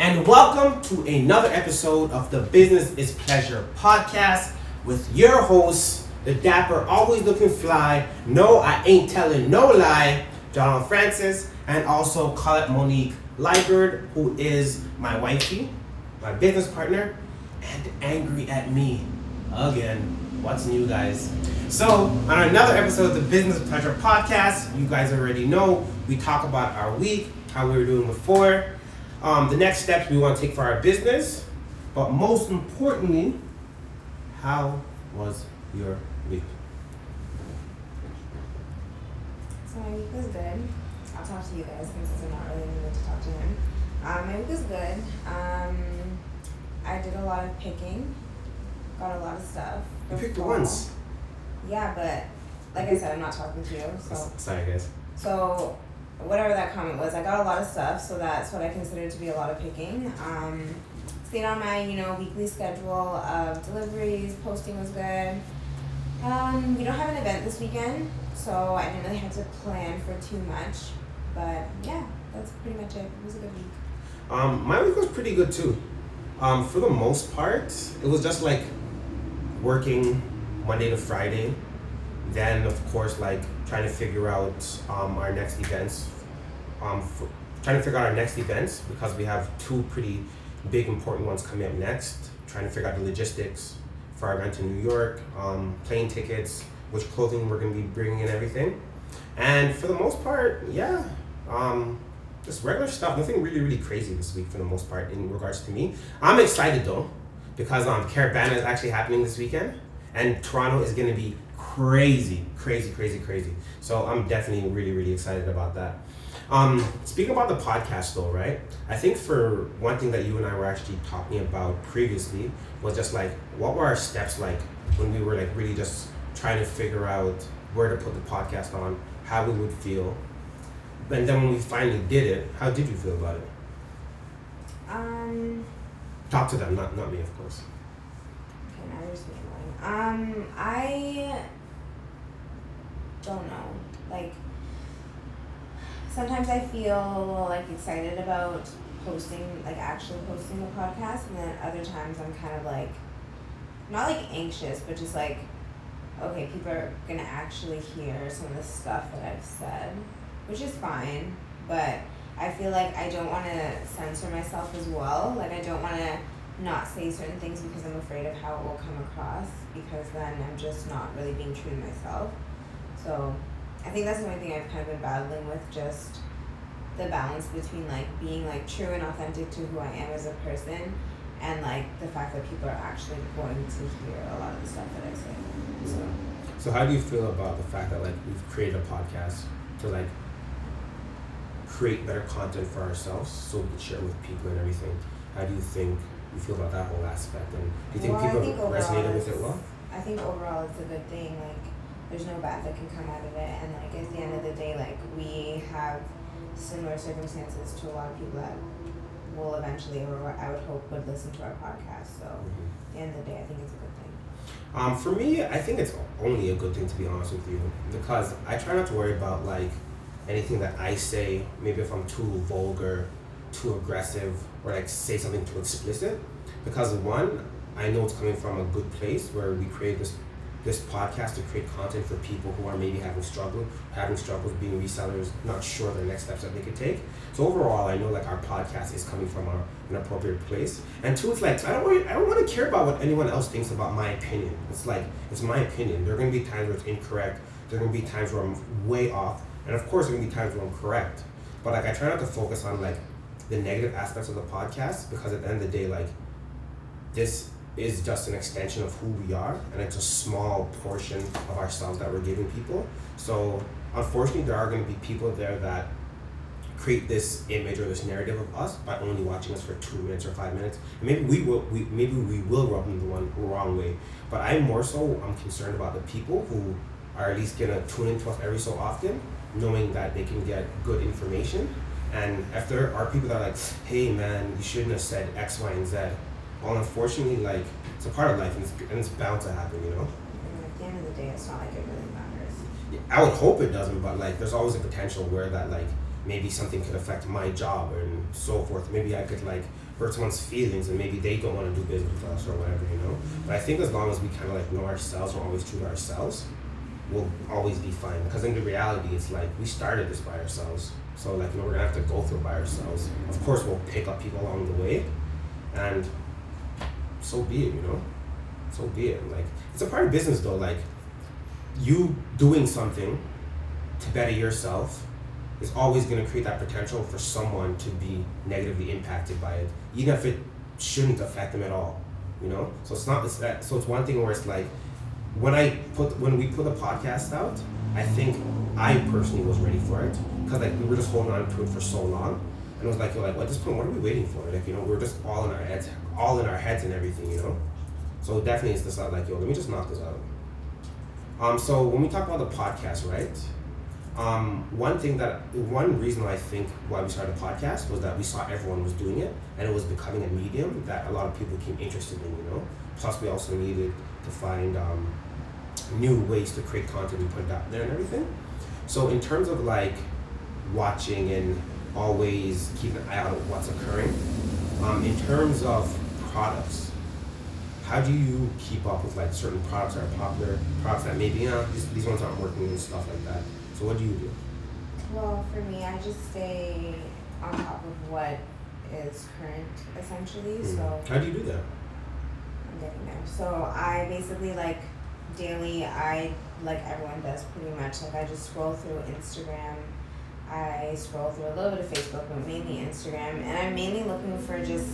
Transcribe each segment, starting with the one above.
and welcome to another episode of the Business is Pleasure podcast with your host, the dapper, always looking fly. No, I ain't telling no lie, John Francis, and also Colette Monique Liebert, who is my wifey, my business partner, and angry at me again. What's new, guys? So, on another episode of the Business Pleasure Podcast, you guys already know we talk about our week, how we were doing before, um, the next steps we want to take for our business, but most importantly, how was your week? So my week was good. I'll talk to you guys since I'm not really in the mood to talk to him. Um, my week was good. Um, I did a lot of picking. Got a lot of stuff. You picked fall. once. Yeah, but like I said, I'm not talking to you. So Sorry, guys. so whatever that comment was, I got a lot of stuff. So that's what I consider to be a lot of picking. Um, stayed on my you know weekly schedule of deliveries. Posting was good. Um, we don't have an event this weekend, so I didn't really have to plan for too much. But yeah, that's pretty much it. It was a good week. Um, my week was pretty good too. Um, for the most part, it was just like working Monday to Friday. Then, of course, like trying to figure out um, our next events. Um, trying to figure out our next events because we have two pretty big important ones coming up next. Trying to figure out the logistics for our event in New York, um, plane tickets, which clothing we're going to be bringing and everything. And for the most part, yeah, um, just regular stuff. Nothing really, really crazy this week for the most part in regards to me. I'm excited though because um, Caribana is actually happening this weekend, and Toronto is going to be crazy, crazy, crazy, crazy. So I'm definitely really, really excited about that. Um, speaking about the podcast though, right? I think for one thing that you and I were actually talking about previously was just like what were our steps like when we were like really just trying to figure out where to put the podcast on, how we would feel. And then when we finally did it, how did you feel about it? Um, Talk to them, not not me, of course. okay, now you're just being annoying. Um, I don't know. Like sometimes I feel like excited about posting, like actually posting the podcast, and then other times I'm kind of like not like anxious, but just like okay, people are gonna actually hear some of the stuff that I've said, which is fine, but I feel like I don't want to censor myself as well. Like I don't want to not say certain things because I'm afraid of how it will come across because then I'm just not really being true to myself. So I think that's the only thing I've kind of been battling with just the balance between like being like true and authentic to who I am as a person and like the fact that people are actually going to hear a lot of the stuff that I say. So So how do you feel about the fact that like we've created a podcast to like create better content for ourselves so we can share with people and everything? How do you think you feel about that whole aspect? And do you think Well, people think resonated with it well? I think overall it's a good thing. Like, there's no bad that can come out of it, and like at the end of the day, like we have similar circumstances to a lot of people that will eventually, or I would hope, would listen to our podcast. So Mhm. at the end of the day, I think it's a good thing. Um, for me, I think it's only a good thing to be honest with you because I try not to worry about like anything that I say. Maybe if I'm too vulgar, too aggressive, or like say something too explicit, because one, I know it's coming from a good place where we create this this podcast to create content for people who are maybe having struggle, having struggles being resellers, not sure the next steps that they could take. So overall, I know like our podcast is coming from a, an appropriate place. And two, it's like I don't want I don't want to care about what anyone else thinks about my opinion. It's like it's my opinion. There are going to be times where it's incorrect. There are going to be times where I'm way off, and of course, there are going to be times where I'm correct. But like I try not to focus on like the negative aspects of the podcast because at the end of the day, like this is just an extension of who we are and it's a small portion of ourselves that we're giving people. So unfortunately there are going to be people there that create this image or this narrative of us by only watching us for two minutes or five minutes. And maybe we will we maybe we will rub them the one wrong way. But i'm more so i'm concerned about the people who are at least to tune into us every so often knowing that they can get good information. And if there are people that are like hey man you shouldn't have said x y and z well, unfortunately, like it's a part of life, and it's, and it's bound to happen, you know. And at the end of the day, it's not like it really matters. Yeah, I would hope it doesn't, but like there's always a potential where that like maybe something could affect my job and so forth. Maybe I could like hurt someone's feelings and maybe they don't want to do business with us or whatever, you know. But I think as long as we kind of like know ourselves, we're always true to ourselves, we'll always be fine. Because in the reality, it's like we started this by ourselves, so like you know we're gonna have to go through it by ourselves. Of course, we'll pick up people along the way, and so be it, you know. So be it. Like it's a part of business though. Like you doing something to better yourself is always going to create that potential for someone to be negatively impacted by it, even if it shouldn't affect them at all. You know, so it's not it's that. So it's one thing where it's like when I put when we put the podcast out, I think I personally was ready for it because like we were just holding on to it for so long, and it was like you're like well, at this point, what are we waiting for? Like you know, we're just all in our heads, all in our heads and everything. You know, so definitely it's just like yo, let me just knock this out. Um, so when we talk about the podcast, right? Um, one thing that one reason I think why we started a podcast was that we saw everyone was doing it and it was becoming a medium that a lot of people became interested in, you know. Plus we also needed to find um, new ways to create content and put it out there and everything. So in terms of like watching and always keeping an eye out on what's occurring, um, in terms of products, how do you keep up with like certain products that are popular, products that maybe you know, these, these ones aren't working and stuff like that? So what do you do? Well, for me, I just stay on top of what is current, essentially. Mm. So How do you do that? I'm getting there. So I basically like daily. I like everyone does pretty much. Like I just scroll through Instagram. I scroll through a little bit of Facebook, but mainly Instagram, and I'm mainly looking for just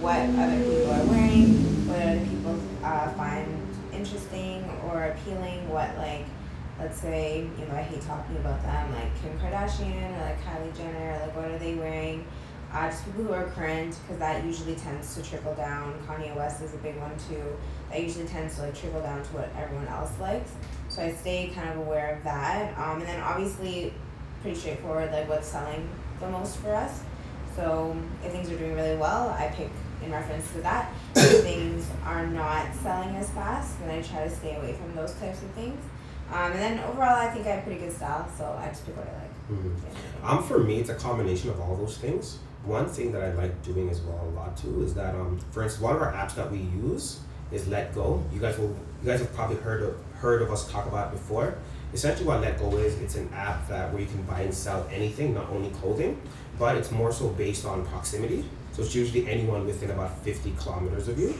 what other people are wearing, what other people uh, find interesting or appealing, what like let's say, you know, I hate talking about them, like Kim Kardashian or like Kylie Jenner, like what are they wearing? Uh, just people who are current, because that usually tends to trickle down. Kanye West is a big one too. That usually tends to like trickle down to what everyone else likes. So I stay kind of aware of that. Um, and then obviously, pretty straightforward, like what's selling the most for us. So if things are doing really well, I pick in reference to that. If things are not selling as fast, then I try to stay away from those types of things. Um, and then overall, I think I have pretty good style, so I just pick what I like. Mm-hmm. Um, for me, it's a combination of all those things. One thing that I like doing as well a lot too is that, um, for instance, one of our apps that we use is Let Go. You guys will, you guys have probably heard of heard of us talk about it before. Essentially, what Let Go is, it's an app that where you can buy and sell anything, not only clothing, but it's more so based on proximity. So it's usually anyone within about fifty kilometers of you.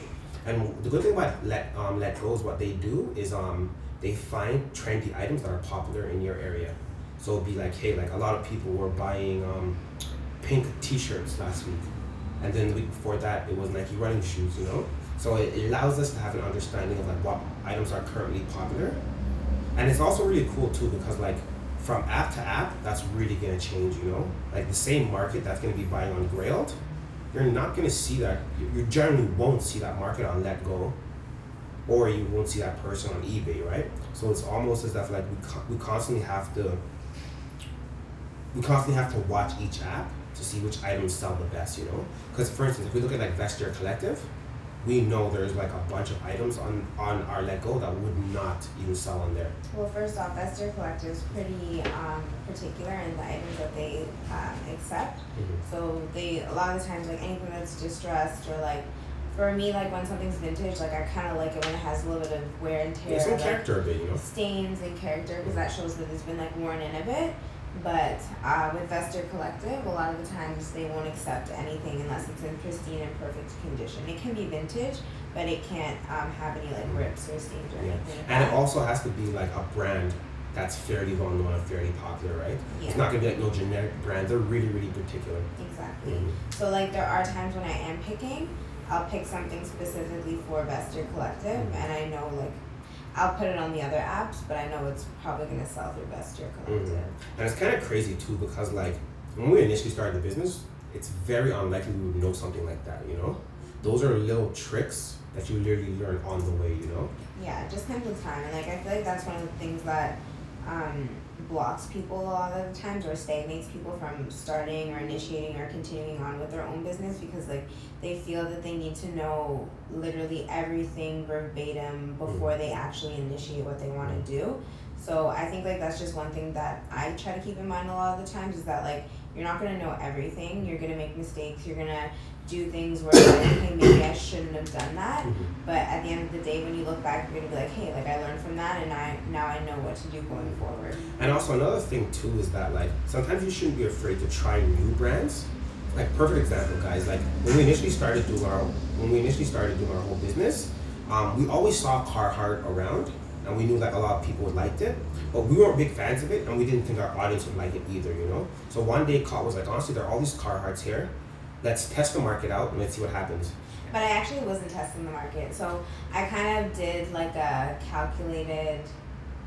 And the good thing about Let um, Let Go is what they do is um, they find trendy items that are popular in your area. So it'd be like, hey, like a lot of people were buying um, pink T-shirts last week, and then the week before that it was Nike running shoes, you know. So it allows us to have an understanding of like what items are currently popular, and it's also really cool too because like from app to app, that's really gonna change, you know. Like the same market that's gonna be buying on Grailed, you're not gonna see that. You, generally won't see that market on Let Go or you won't see that person on eBay, right? So it's almost as if like we, co- we constantly have to we constantly have to watch each app to see which items sell the best, you know? Because for instance, if we look at like Vestiaire Collective, we know there's like a bunch of items on on our Let Go that would not even sell on there. Well, first off, Vestiaire Collective is pretty um, particular in the items that they um, accept. Mm-hmm. So they a lot of the times like anything that's distressed or like for me like when something's vintage like I kind of like it when it has a little bit of wear and tear, Yeah, some like, character a bit, you know. stains and character because that shows that it's been like worn in a bit. But uh, with Vestiaire Collective, a lot of the times they won't accept anything unless it's in pristine and perfect condition. It can be vintage, but it can't um, have any like rips or stains or Yeah. anything. like And it also has to be like a brand that's fairly well known and fairly popular, right? Yeah. It's not gonna be like no generic brand. They're really, really particular. Exactly. Mhm. So like there are times when I am picking, I'll pick something specifically for Vestiaire Collective, Mhm. and I know like I'll put it on the other apps, but I know it's probably gonna sell through Vestiaire Collective. Mhm. And it's kind of crazy too because like when we initially started the business, it's very unlikely we would know something like that. You know, those are little tricks that you literally learn on the way. You know. Yeah, it just comes with time, and like I feel like that's one of the things that um, blocks people a lot of the times or stagnates people from starting or initiating or continuing on with their own business because like they feel that they need to know literally everything verbatim mm. before they actually initiate what they want to mm. do. So I think like that's just one thing that I try to keep in mind a lot of the times is that like you're not gonna know everything. You're gonna make mistakes. You're gonna do things where like, hey, maybe I shouldn't have done that. Mhm. But at the end of the day, when you look back, you're gonna be like, hey, like I learned from that, and I now I know what to do going forward. And also another thing too is that like sometimes you shouldn't be afraid to try new brands. Like perfect example, guys. Like when we initially started doing our when we initially started doing our whole business, um, we always saw Carhartt around, and we knew like a lot of people liked it, but we weren't big fans of it, and we didn't think our audience would like it either. You know. So one day, Call was like, honestly, there are all these Carhartts here. Let's test the market out and let's see what happens. But I actually wasn't testing the market, so I kind of did like a calculated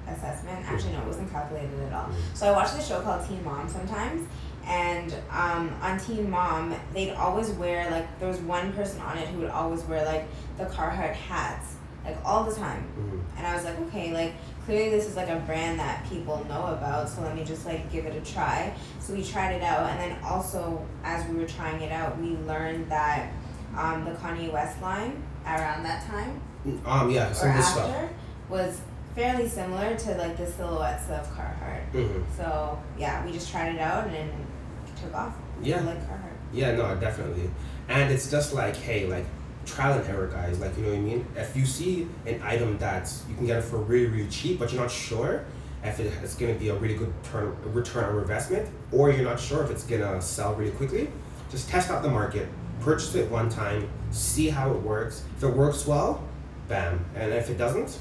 assessment. Actually, no, it wasn't calculated at all. So I watched the show called Teen Mom sometimes, and um, on Teen Mom, they'd always wear like there was one person on it who would always wear like the Carhartt hats, like all the time. Mhm. And I was like, okay, like clearly this is like a brand that people know about, so let me just like give it a try. So we tried it out, and then also as we were trying it out, we learned that um, the Kanye West line around that time Um, yeah, some after stuff. was fairly similar to like the silhouettes of Carhartt. hmm So yeah, we just tried it out and it took off. Yeah. Like Carhartt. Yeah, no, definitely. And it's just like, hey, like trial and error, guys. Like, you know what I mean? If you see an item that you can get it for really, really cheap, but you're not sure if it, it's gonna be a really good turn, return on investment, or you're not sure if it's gonna sell really quickly, just test out the market, purchase it one time, see how it works. If it works well, bam. And if it doesn't,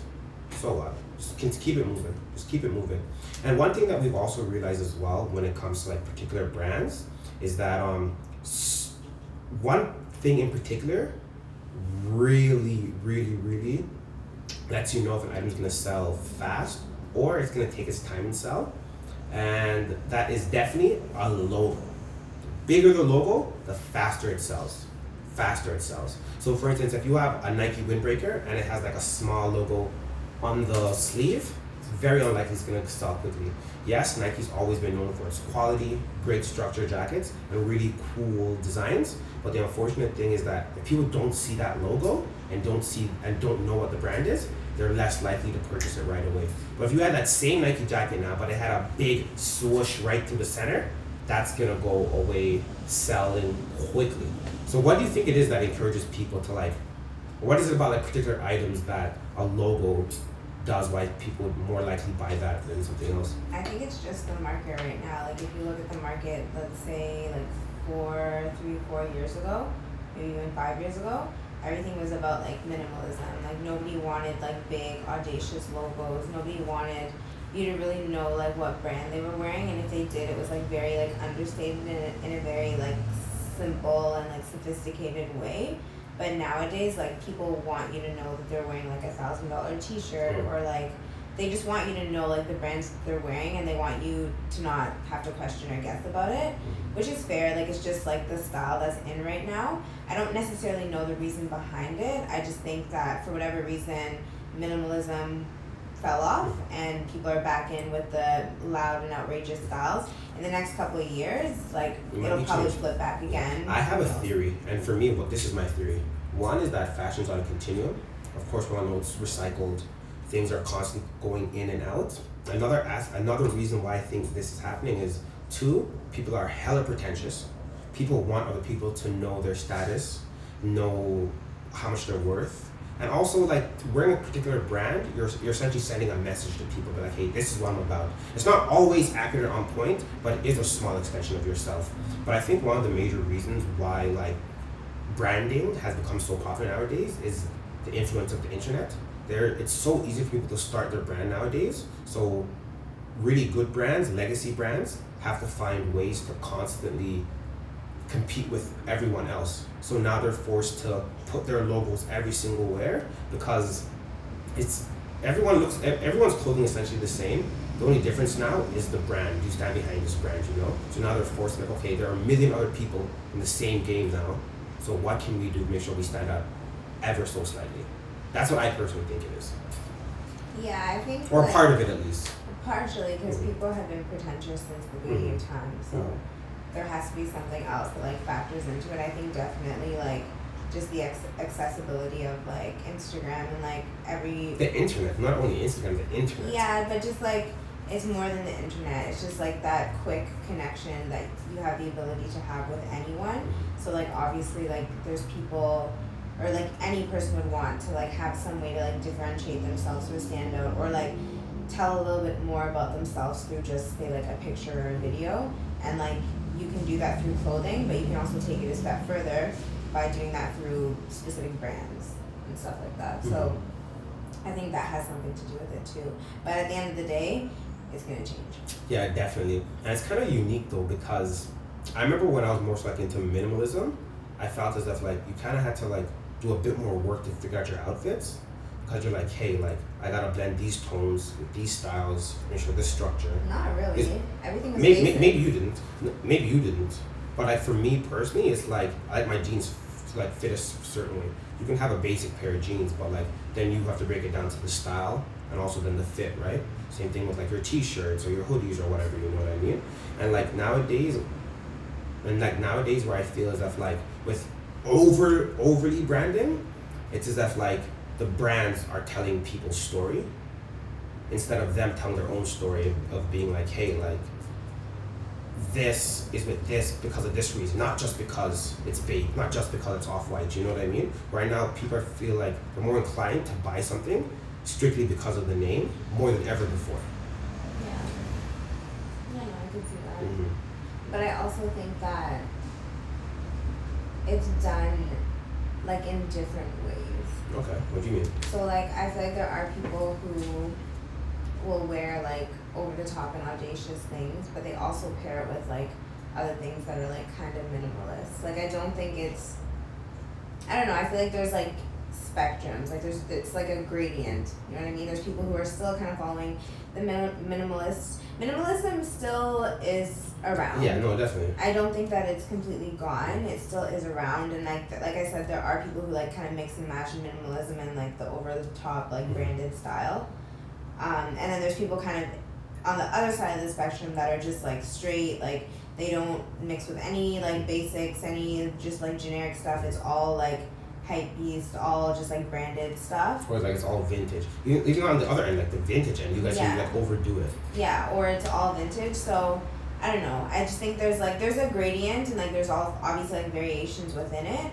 so what? Just keep it moving. Just keep it moving. And one thing that we've also realized as well when it comes to like particular brands is that um one thing in particular really really really lets you know if an item's gonna sell fast or it's gonna take its time and sell. And that is definitely a logo. The bigger the logo the faster it sells. Faster it sells. So for instance if you have a nike windbreaker and it has like a small logo on the sleeve it's very unlikely it's going to sell quickly. Yes nike's always been known for its quality great structure jackets and really cool designs but the unfortunate thing is that if people don't see that logo and don't see and don't know what the brand is they're less likely to purchase it right away but if you had that same nike jacket now but it had a big swoosh right through the center that's to go away selling quickly so what do you think it is that encourages people to like what is it about like particular items that a logo does why people would more likely buy that than something else? I think it's just the market right now. Like if you look at the market, let's say like four, three, four years ago, maybe even five years ago, everything was about like minimalism. Like nobody wanted like big audacious logos. Nobody wanted you to really know like what brand they were wearing and if they did it was like very like understated in a, in a very like simple and like sophisticated way but nowadays like people want you to know that they're wearing like a thousand dollar t-shirt Mhm. or like they just want you to know like the brands they're wearing and they want you to not have to question or guess about it mm-hmm. which is fair like it's just like the style that's in right now i don't necessarily know the reason behind it i just think that for whatever reason minimalism fell off and people are back in with the loud and outrageous styles in the next couple of years like It it'll probably changed. flip back again I have a theory, and for me, what this is my theory. One is that fashion's on a continuum. Of course, we all know it's recycled. Things are constantly going in and out. Another as another reason why I think this is happening is two, people are hella pretentious. People want other people to know their status, know how much they're worth. And also, like wearing a particular brand, you're, you're essentially sending a message to people, be like, hey, this is what I'm about. It's not always accurate on point, but it is a small extension of yourself. But I think one of the major reasons why like branding has become so popular nowadays is the influence of the internet. There, it's so easy for people to start their brand nowadays. So, really good brands, legacy brands, have to find ways to constantly compete with everyone else. So now they're forced to put their logos every single where because it's everyone looks everyone's clothing essentially the same. The only difference now is the brand. You stand behind this brand, you know. So now they're forced to like, okay, there are a million other people in the same game now. So what can we do to make sure we stand out ever so slightly? That's what I personally think it is, yeah i think or like- part of it at least. Partially, because Mhm. people have been pretentious since the beginning of Mhm. time, so Mhm. there has to be something else that like factors into it. I think definitely like just the ex- accessibility of like Instagram and like every The internet, not only Instagram, the internet. yeah, but just like it's more than the internet. It's just like that quick connection that you have the ability to have with anyone. So like obviously like there's people or like any person would want to like have some way to like differentiate themselves or stand out or like tell a little bit more about themselves through just say like a picture or a video. And like you can do that through clothing but you can also take it a step further by doing that through specific brands and stuff like that. So mm-hmm. i think that has something to do with it too. But at the end of the day it's going to change. Yeah, definitely. And it's kind of unique though because I remember when I was more so like into minimalism, I felt as if like you kind of had to like do a bit more work to figure out your outfits because you're like, hey, like I gotta blend these tones with these styles, make sure this structure. not really Is- everything was Maybe, basic. maybe you didn't. Maybe you didn't. But like for me personally, it's like I like my jeans like fit a certain way. You can have a basic pair of jeans, but like then you have to break it down to the style and also then the fit, right? Same thing with like your t-shirts or your hoodies or whatever. You know what I mean? And like nowadays, and like nowadays, where I feel is if like with over overly branding, it's as if like the brands are telling people's story instead of them telling their own story of being like, hey, like this is with this because of this reason, not just because it's BAPE, not just because it's off white. Do You know what I mean? Right now, people feel like they're more inclined to buy something strictly because of the name more than ever before. yeah yeah no i can see that hmm But I also think that it's done like in different ways. Okay, what do you mean? So like I feel like there are people who will wear like over the top and audacious things, but they also pair it with like other things that are like kind of minimalist. Like I don't think it's I don't know, I feel like there's like spectrums. Like there's it's like a gradient. You know what I mean? There's people who are still kind of following the min- minimalist. Minimalism still is around. Yeah, no, definitely. I don't think that it's completely gone. It still is around, and like like I said, there are people who like kind of mix and match minimalism and like the over the top like Mhm. branded style. Um, and then there's people kind of on the other side of the spectrum that are just like straight like they don't mix with any like basics, any just like generic stuff. It's all like hype beast, all just like branded stuff. Or like it's all vintage. You- Even on the other end, like the vintage end, you guys Yeah. can like overdo it. Yeah, or it's all vintage. So I don't know. I just think there's like there's a gradient and like there's all obviously like variations within it,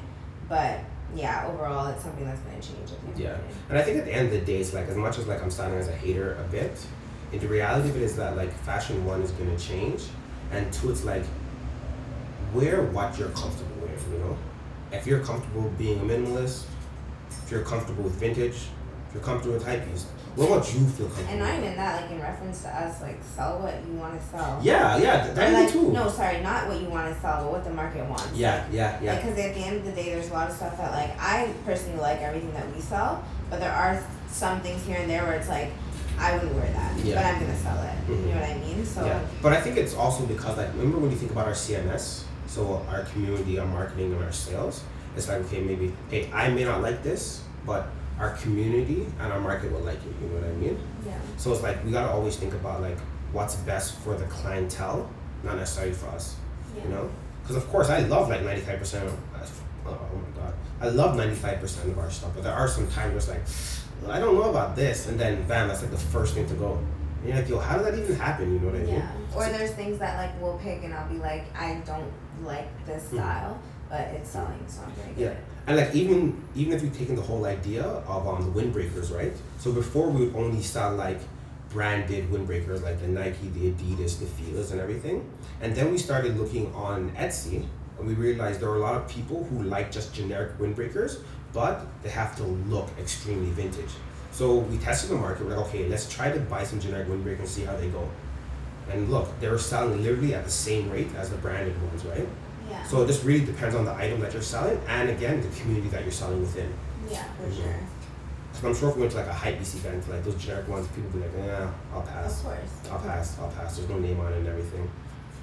but yeah, overall it's something that's gonna change. The end Yeah. And I think at the end of the day, it's like as much as like I'm sounding as a hater a bit, and the reality of it is that like fashion one is gonna change, and two it's like wear what you're comfortable with. You know, if you're comfortable being a minimalist, if you're comfortable with vintage, if you're comfortable with hypebeast, what about you feel comfortable? And not even that, like in reference to us, like sell what you want to sell. Yeah, yeah, that like, too. No, sorry, not what you want to sell, but what the market wants. Yeah, yeah, yeah. Because at the end of the day, there's a lot of stuff that like I personally like everything that we sell, but there are some things here and there where it's like I wouldn't wear that, Yeah. but I'm gonna sell it. Mhm. You know what I mean? So Yeah, but I think it's also because like remember when you think about our CMS, so our community, our marketing, and our sales. It's like okay, maybe hey, I may not like this, but our community and our market will like it. You know what I mean? yeah. So it's like we gotta always think about like what's best for the clientele, not necessarily for us. yeah. You know, because of course I love like ninety five percent of. Oh, oh my god, I love ninety five percent of our stuff, but there are some times where it's like. I don't know about this, and then bam, that's like the first thing to go. And you're like, yo, how did that even happen? You know what I mean? Yeah. Or there's things that like we'll pick and I'll be like, I don't like this Mhm. style, but it's selling, so I'm gonna Yeah. it. And like even even if you've taken the whole idea of um, the windbreakers, right? So before we would only sell like branded windbreakers like the Nike, the Adidas, the Fila's and everything. And then we started looking on Etsy and we realized there are a lot of people who like just generic windbreakers, but they have to look extremely vintage. So we tested the market, we're like, okay, let's try to buy some generic windbreakers and see how they go. And look, they're selling literally at the same rate as the branded ones, right? Yeah. So this really depends on the item that you're selling and again the community that you're selling within. yeah, for sure. So I'm sure if we went to like a hype beast event, like those generic ones, people would be like, yeah, I'll pass. Of course. I'll pass, I'll pass. There's no name on it and everything.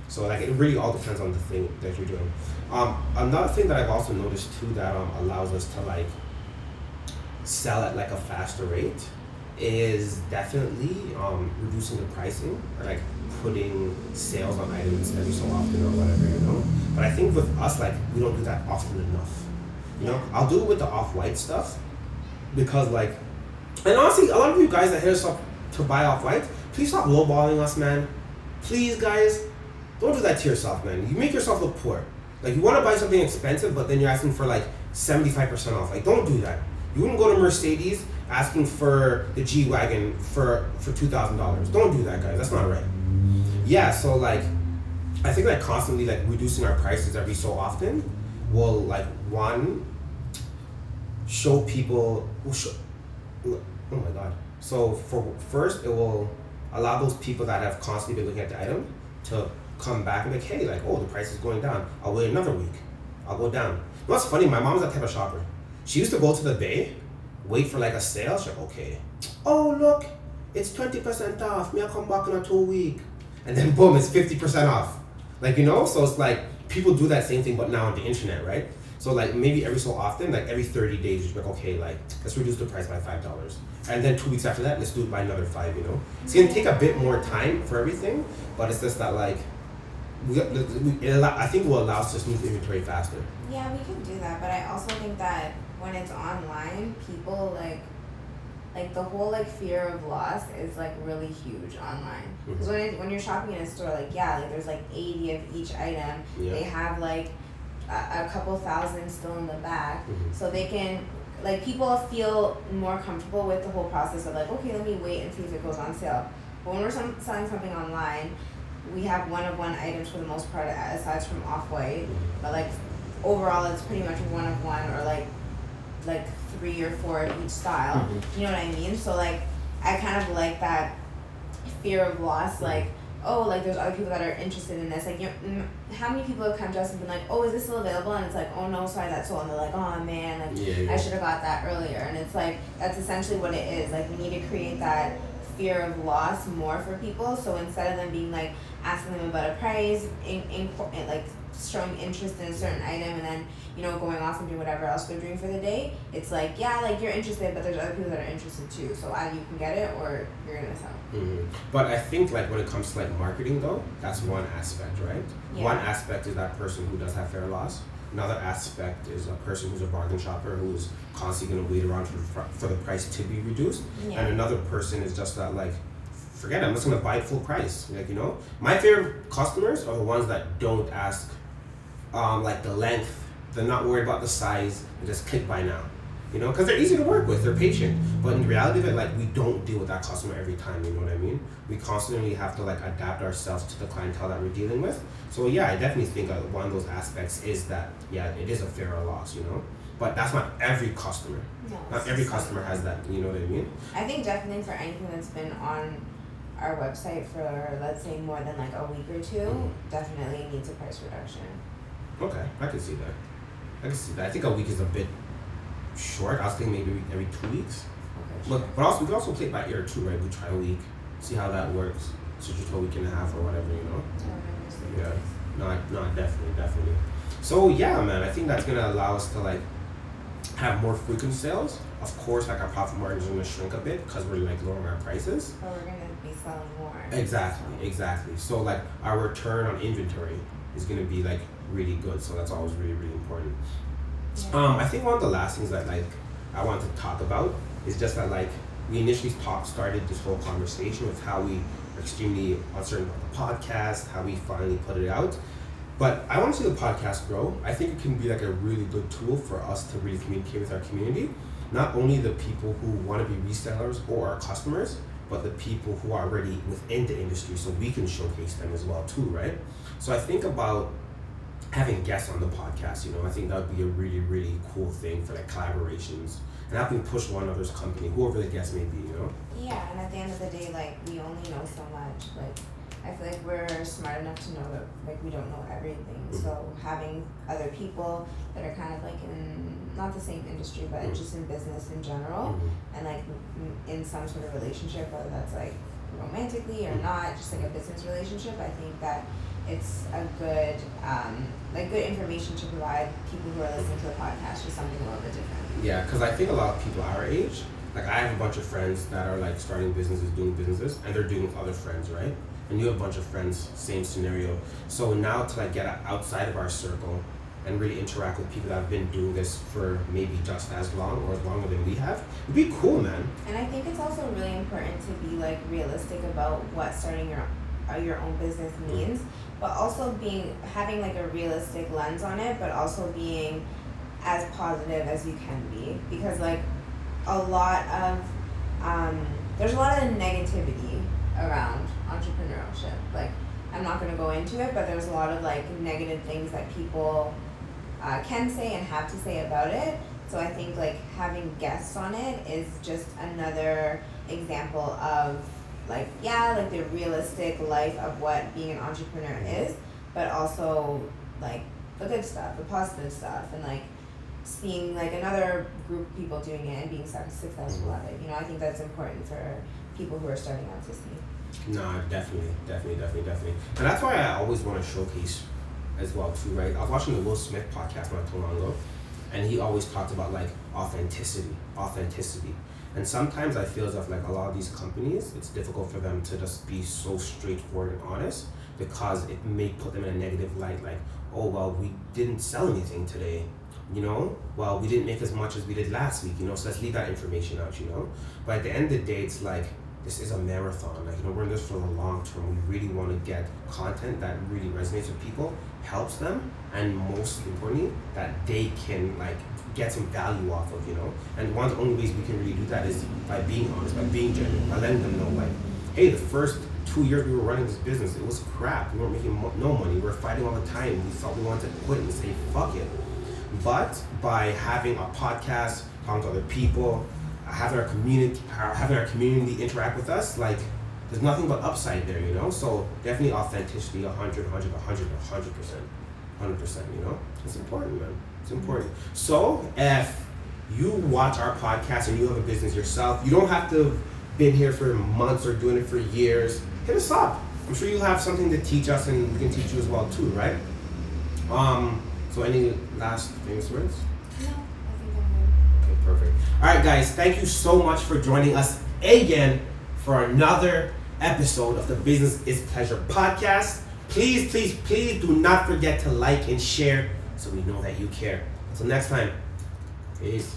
So like it really all depends on the thing that you're doing. Um, another thing that I've also noticed too that um, allows us to like sell at like a faster rate is definitely um, reducing the pricing or like putting sales on items every so often or whatever, you know. But I think with us, like we don't do that often enough. You know, I'll do it with the off-white stuff because like, and honestly, a lot of you guys that hit us up to buy off-white, please stop lowballing us, man. Please, guys, don't do that to yourself, man. You make yourself look poor. Like you want to buy something expensive, but then you're asking for like seventy five percent off. Like don't do that. You wouldn't go to Mercedes asking for the G wagon for for two thousand dollars. Don't do that, guys. That's not right. Yeah. So like, I think like constantly like reducing our prices every so often will like one show people. Will show, oh my god. So for first, it will allow those people that have constantly been looking at the item to come back and like, hey, like, oh, the price is going down. I'll wait another week. I'll go down. You know what's funny? My mom's that type of shopper. She used to go to the bay, wait for like a sale. She's like, okay. Oh, look, it's 20% off. Me, I'll come back in a two week. And then boom, it's 50% off. Like, you know? So it's like people do that same thing, but now on the internet, right? So like maybe every so often, like every 30 days, you're like, okay, like let's reduce the price by five dollars. And then two weeks after that, let's do it by another five, you know? It's gonna take a bit more time for everything, but it's just that like we, we it allow, I think will allow us to smooth inventory faster. Yeah, we can do that, but I also think that when it's online, people like like the whole like fear of loss is like really huge online because mm-hmm. when it, when you're shopping in a store like yeah like there's like 80 of each item yeah. they have like a, a, couple thousand still in the back mm-hmm. so they can like people feel more comfortable with the whole process of like okay let me wait and see if it goes on sale but when we're some, selling something online we have one of one items for the most part aside from off-white but like overall it's pretty much one of one or like like three or four of each style. Mm-hmm. you know what i mean? So like i kind of like that fear of loss like oh like there's other people that are interested in this. Like you know, how many people have come to us and been like oh is this still available? And it's like oh no sorry that's sold and they're like oh man like yeah, yeah. i should have got that earlier. And it's like that's essentially what it is. Like we need to create that fear of loss more for people. So instead of them being like asking them about a price, in, in, in like showing interest in a certain item, and then you know going off and doing whatever else they're doing for the day. It's like yeah, like you're interested, but there's other people that are interested too. So either you can get it or you're gonna sell. Mm-hmm. But I think like when it comes to like marketing though, that's one aspect, right? Yeah. One aspect is that person who does have fair loss. Another aspect is a person who's a bargain shopper who's constantly going to wait around for, for the price to be reduced. Yeah. And another person is just that like forget it. I'm just gonna buy it full price. Like you know, my favorite customers are the ones that don't ask, um, like the length. They're not worried about the size. They just click buy now. You know, because they're easy to work with. They're patient. But in reality of it, like we don't deal with that customer every time. You know what I mean? We constantly have to like adapt ourselves to the clientele that we're dealing with. So yeah, I definitely think uh, one of those aspects is that yeah, it is a fair loss. You know. But that's not every customer. No, not every customer has that. You know what I mean? I think definitely for anything that's been on our website for let's say more than like a week or 2 mm-hmm. definitely needs a price reduction. Okay, I can see that. I can see that. I think a week is a bit short. I was thinking maybe every two weeks. Okay. Sure. But also we can also play by ear too, right? We try a week, see how that works. So just a week and a half or whatever, you know. Yeah. Not, no, definitely, definitely. So yeah, man, I think that's gonna allow us to like have more frequent sales. Of course, like our profit margins are gonna shrink a bit because we're like lowering our prices. But we're gonna be selling more. Exactly, so. exactly. So like our return on inventory is gonna be like really good. So that's always really, really important. Yeah. Um, I think one of the last things that like I want to talk about is just that like we initially talk, started this whole conversation with how we are extremely uncertain about the podcast, how we finally put it out. But I want to see the podcast grow. I think it can be like a really good tool for us to really communicate with our community. Not only the people who want to be resellers or our customers, but the people who are already within the industry so we can showcase them as well too, right? So I think about having guests on the podcast, you know, I think that would be a really, really cool thing for like collaborations and helping push one another's company, whoever the guest may be, you know? Yeah, and at the end of the day, like we only know so much. Like I feel like we're smart enough to know that like we don't know everything. Mm-hmm. So having other people that are kind of like in not the same industry, but mm-hmm. just in business in general, mm-hmm. and like in some sort of relationship, whether that's like romantically or mm-hmm. not, just like a business relationship. I think that it's a good um, like good information to provide people who are listening to the podcast just something a little bit different. Yeah, because I think a lot of people our age, like I have a bunch of friends that are like starting businesses, doing businesses, and they're doing with other friends, right? and you have a bunch of friends, same scenario. So now to like get outside of our circle, and really interact with people that have been doing this for maybe just as long or as longer than we have. It'd be cool, man. And I think it's also really important to be like realistic about what starting your uh, your own business means, but also being having like a realistic lens on it, but also being as positive as you can be because like a lot of um, there's a lot of negativity around entrepreneurship. Like I'm not gonna go into it, but there's a lot of like negative things that people uh, can say and have to say about it. So I think like having guests on it is just another example of like yeah like the realistic life of what being an entrepreneur is, but also like the good stuff, the positive stuff, and like seeing like another group of people doing it and being successful mm-hmm. at it. You know, I think that's important for people who are starting out to see. No, definitely, definitely, definitely, definitely. And that's why I always want to showcase as well too, right? I was watching the Will Smith podcast not too long ago, and he always talked about like authenticity, authenticity. And sometimes I feel as if like a lot of these companies, it's difficult for them to just be so straightforward and honest because it may put them in a negative light, like, oh well, we didn't sell anything today you know? Well we didn't make as much as we did last week you know? So let's leave that information out you know? But at the end of the day it's like this is a marathon. Like you know we're in this for the long term. We really want to get content that really resonates with people helps them and most importantly that they can like get some value off of you know and one of the only ways we can really do that is by being honest by being genuine by letting them know like hey the first two years we were running this business it was crap we weren't making mo- no money we were fighting all the time we thought we wanted to quit and say fuck it but by having a podcast, talking to other people, having our community, uh, having our community interact with us, like there's nothing but upside there, you know. So definitely authenticity, 100, 100, 100, 100 percent, 100 percent. You know, it's important, man. It's important. So if you watch our podcast and you have a business yourself, you don't have to have been here for months or doing it for years. Hit us up. I'm sure you'll have something to teach us, and we can teach you as well too, right? Um, so, any last famous words? No, I think I'm Okay, perfect. All right, guys, thank you so much for joining us again for another episode of the Business is Pleasure podcast. Please, please, please do not forget to like and share so we know that you care. Until next time, peace.